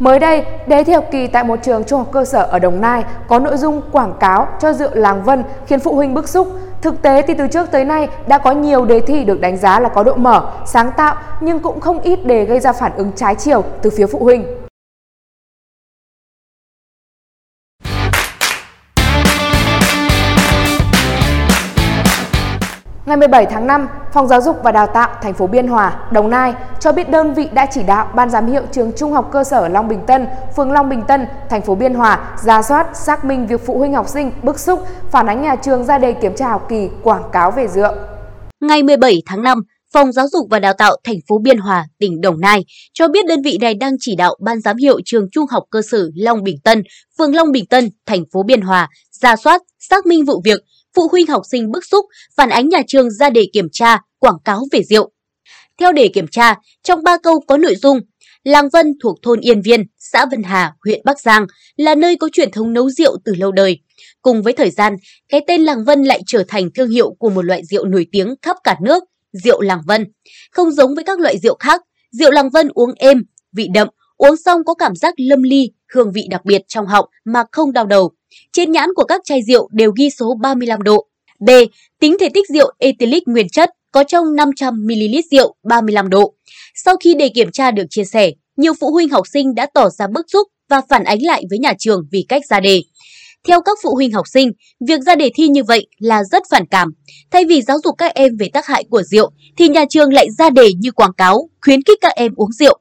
Mới đây, đề thi học kỳ tại một trường trung học cơ sở ở Đồng Nai có nội dung quảng cáo cho rượu Làng Vân khiến phụ huynh bức xúc. Thực tế thì từ trước tới nay đã có nhiều đề thi được đánh giá là có độ mở, sáng tạo nhưng cũng không ít đề gây ra phản ứng trái chiều từ phía phụ huynh. Ngày 17 tháng 5, Phòng Giáo dục và Đào tạo thành phố Biên Hòa, Đồng Nai cho biết đơn vị đã chỉ đạo Ban giám hiệu trường Trung học cơ sở Long Bình Tân, phường Long Bình Tân, thành phố Biên Hòa ra soát, xác minh việc phụ huynh học sinh bức xúc phản ánh nhà trường ra đề kiểm tra học kỳ quảng cáo về rượu. Ngày 17 tháng 5, Phòng Giáo dục và Đào tạo thành phố Biên Hòa, tỉnh Đồng Nai cho biết đơn vị này đang chỉ đạo Ban giám hiệu trường Trung học cơ sở Long Bình Tân, phường Long Bình Tân, thành phố Biên Hòa ra soát, xác minh vụ việc phụ huynh học sinh bức xúc phản ánh nhà trường ra đề kiểm tra quảng cáo về rượu. Theo đề kiểm tra, trong ba câu có nội dung Làng Vân thuộc thôn Yên Viên, xã Vân Hà, huyện Bắc Giang là nơi có truyền thống nấu rượu từ lâu đời. Cùng với thời gian, cái tên Làng Vân lại trở thành thương hiệu của một loại rượu nổi tiếng khắp cả nước, rượu Làng Vân. Không giống với các loại rượu khác, rượu Làng Vân uống êm, vị đậm, uống xong có cảm giác lâm ly, hương vị đặc biệt trong họng mà không đau đầu. Trên nhãn của các chai rượu đều ghi số 35 độ. B. Tính thể tích rượu ethylic nguyên chất có trong 500ml rượu 35 độ. Sau khi đề kiểm tra được chia sẻ, nhiều phụ huynh học sinh đã tỏ ra bức xúc và phản ánh lại với nhà trường vì cách ra đề. Theo các phụ huynh học sinh, việc ra đề thi như vậy là rất phản cảm. Thay vì giáo dục các em về tác hại của rượu, thì nhà trường lại ra đề như quảng cáo, khuyến khích các em uống rượu.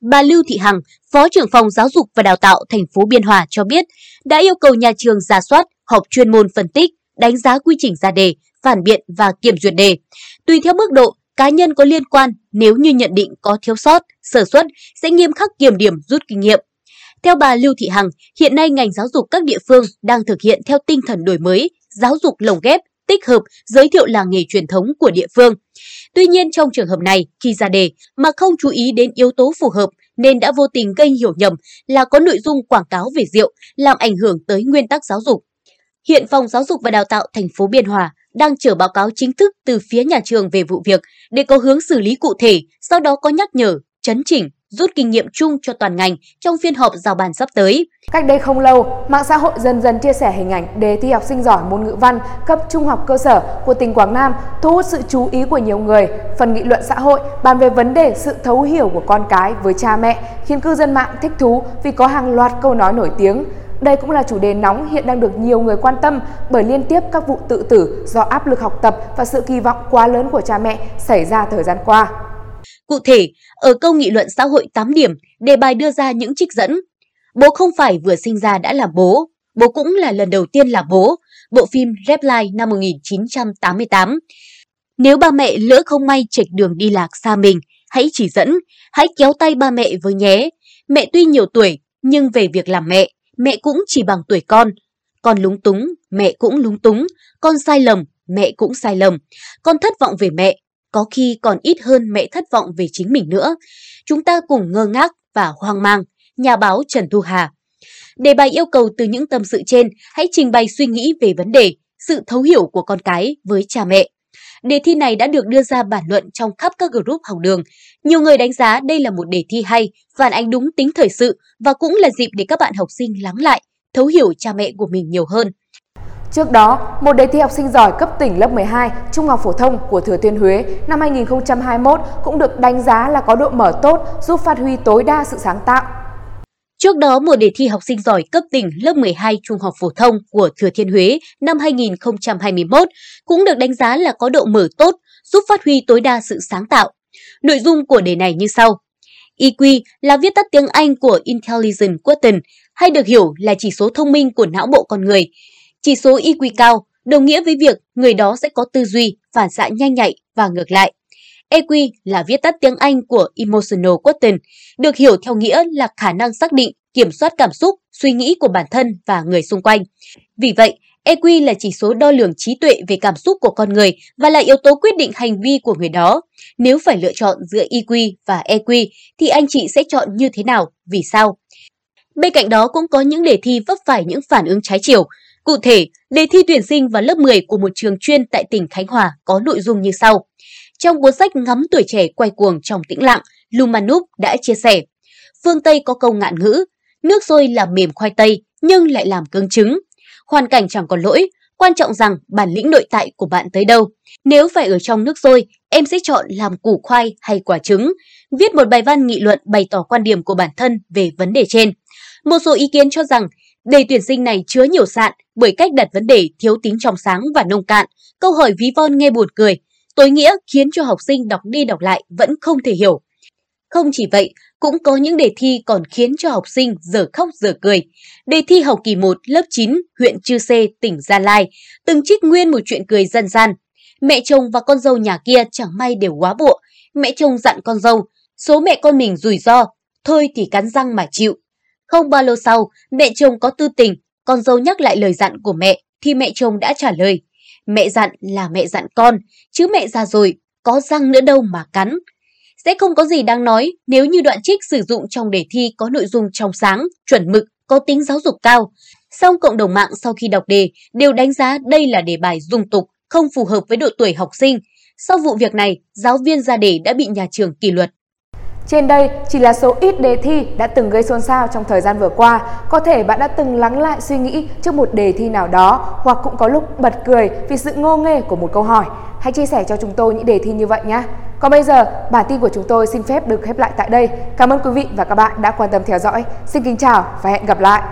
Bà Lưu Thị Hằng, Phó trưởng phòng Giáo dục và Đào tạo thành phố Biên Hòa cho biết, đã yêu cầu nhà trường giả soát, họp chuyên môn phân tích, đánh giá quy trình ra đề, phản biện và kiểm duyệt đề. Tùy theo mức độ, cá nhân có liên quan nếu như nhận định có thiếu sót, sở xuất sẽ nghiêm khắc kiểm điểm rút kinh nghiệm. Theo bà Lưu Thị Hằng, hiện nay ngành giáo dục các địa phương đang thực hiện theo tinh thần đổi mới, giáo dục lồng ghép, tích hợp, giới thiệu làng nghề truyền thống của địa phương. Tuy nhiên trong trường hợp này, khi ra đề mà không chú ý đến yếu tố phù hợp nên đã vô tình gây hiểu nhầm là có nội dung quảng cáo về rượu, làm ảnh hưởng tới nguyên tắc giáo dục. Hiện Phòng Giáo dục và Đào tạo thành phố Biên Hòa đang chờ báo cáo chính thức từ phía nhà trường về vụ việc để có hướng xử lý cụ thể, sau đó có nhắc nhở, chấn chỉnh, rút kinh nghiệm chung cho toàn ngành trong phiên họp giao bàn sắp tới. Cách đây không lâu, mạng xã hội dần dần chia sẻ hình ảnh đề thi học sinh giỏi môn ngữ văn cấp trung học cơ sở của tỉnh Quảng Nam thu hút sự chú ý của nhiều người. Phần nghị luận xã hội bàn về vấn đề sự thấu hiểu của con cái với cha mẹ khiến cư dân mạng thích thú vì có hàng loạt câu nói nổi tiếng. Đây cũng là chủ đề nóng hiện đang được nhiều người quan tâm bởi liên tiếp các vụ tự tử do áp lực học tập và sự kỳ vọng quá lớn của cha mẹ xảy ra thời gian qua. Cụ thể, ở câu nghị luận xã hội 8 điểm, đề bài đưa ra những trích dẫn. Bố không phải vừa sinh ra đã là bố, bố cũng là lần đầu tiên là bố. Bộ phim Reply năm 1988. Nếu ba mẹ lỡ không may chệch đường đi lạc xa mình, hãy chỉ dẫn, hãy kéo tay ba mẹ với nhé. Mẹ tuy nhiều tuổi, nhưng về việc làm mẹ, mẹ cũng chỉ bằng tuổi con. Con lúng túng, mẹ cũng lúng túng. Con sai lầm, mẹ cũng sai lầm. Con thất vọng về mẹ, có khi còn ít hơn mẹ thất vọng về chính mình nữa. Chúng ta cùng ngơ ngác và hoang mang. Nhà báo Trần Thu Hà Đề bài yêu cầu từ những tâm sự trên, hãy trình bày suy nghĩ về vấn đề, sự thấu hiểu của con cái với cha mẹ. Đề thi này đã được đưa ra bản luận trong khắp các group học đường. Nhiều người đánh giá đây là một đề thi hay, phản ánh đúng tính thời sự và cũng là dịp để các bạn học sinh lắng lại, thấu hiểu cha mẹ của mình nhiều hơn. Trước đó, một đề thi học sinh giỏi cấp tỉnh lớp 12 Trung học phổ thông của Thừa Thiên Huế năm 2021 cũng được đánh giá là có độ mở tốt, giúp phát huy tối đa sự sáng tạo. Trước đó, một đề thi học sinh giỏi cấp tỉnh lớp 12 Trung học phổ thông của Thừa Thiên Huế năm 2021 cũng được đánh giá là có độ mở tốt, giúp phát huy tối đa sự sáng tạo. Nội dung của đề này như sau. EQ là viết tắt tiếng Anh của Intelligent Quotient, hay được hiểu là chỉ số thông minh của não bộ con người. Chỉ số EQ cao đồng nghĩa với việc người đó sẽ có tư duy, phản xạ nhanh nhạy và ngược lại. EQ là viết tắt tiếng Anh của Emotional Quotient, được hiểu theo nghĩa là khả năng xác định, kiểm soát cảm xúc, suy nghĩ của bản thân và người xung quanh. Vì vậy, EQ là chỉ số đo lường trí tuệ về cảm xúc của con người và là yếu tố quyết định hành vi của người đó. Nếu phải lựa chọn giữa EQ và EQ thì anh chị sẽ chọn như thế nào, vì sao? Bên cạnh đó cũng có những đề thi vấp phải những phản ứng trái chiều. Cụ thể, đề thi tuyển sinh vào lớp 10 của một trường chuyên tại tỉnh Khánh Hòa có nội dung như sau. Trong cuốn sách Ngắm tuổi trẻ quay cuồng trong tĩnh lặng, Lumanup đã chia sẻ, phương Tây có câu ngạn ngữ, nước sôi làm mềm khoai tây nhưng lại làm cứng trứng. Hoàn cảnh chẳng còn lỗi, quan trọng rằng bản lĩnh nội tại của bạn tới đâu. Nếu phải ở trong nước sôi, em sẽ chọn làm củ khoai hay quả trứng. Viết một bài văn nghị luận bày tỏ quan điểm của bản thân về vấn đề trên. Một số ý kiến cho rằng đề tuyển sinh này chứa nhiều sạn bởi cách đặt vấn đề thiếu tính trong sáng và nông cạn, câu hỏi ví von nghe buồn cười, tối nghĩa khiến cho học sinh đọc đi đọc lại vẫn không thể hiểu. Không chỉ vậy, cũng có những đề thi còn khiến cho học sinh giờ khóc giờ cười. Đề thi học kỳ 1 lớp 9 huyện Chư Sê, tỉnh Gia Lai, từng trích nguyên một chuyện cười dân gian. Mẹ chồng và con dâu nhà kia chẳng may đều quá bộ. Mẹ chồng dặn con dâu, số mẹ con mình rủi ro, thôi thì cắn răng mà chịu. Không bao lâu sau, mẹ chồng có tư tình, con dâu nhắc lại lời dặn của mẹ thì mẹ chồng đã trả lời. Mẹ dặn là mẹ dặn con, chứ mẹ già rồi, có răng nữa đâu mà cắn. Sẽ không có gì đáng nói nếu như đoạn trích sử dụng trong đề thi có nội dung trong sáng, chuẩn mực, có tính giáo dục cao. Song cộng đồng mạng sau khi đọc đề đều đánh giá đây là đề bài dung tục, không phù hợp với độ tuổi học sinh. Sau vụ việc này, giáo viên ra đề đã bị nhà trường kỷ luật. Trên đây chỉ là số ít đề thi đã từng gây xôn xao trong thời gian vừa qua. Có thể bạn đã từng lắng lại suy nghĩ trước một đề thi nào đó hoặc cũng có lúc bật cười vì sự ngô nghê của một câu hỏi. Hãy chia sẻ cho chúng tôi những đề thi như vậy nhé. Còn bây giờ, bản tin của chúng tôi xin phép được khép lại tại đây. Cảm ơn quý vị và các bạn đã quan tâm theo dõi. Xin kính chào và hẹn gặp lại.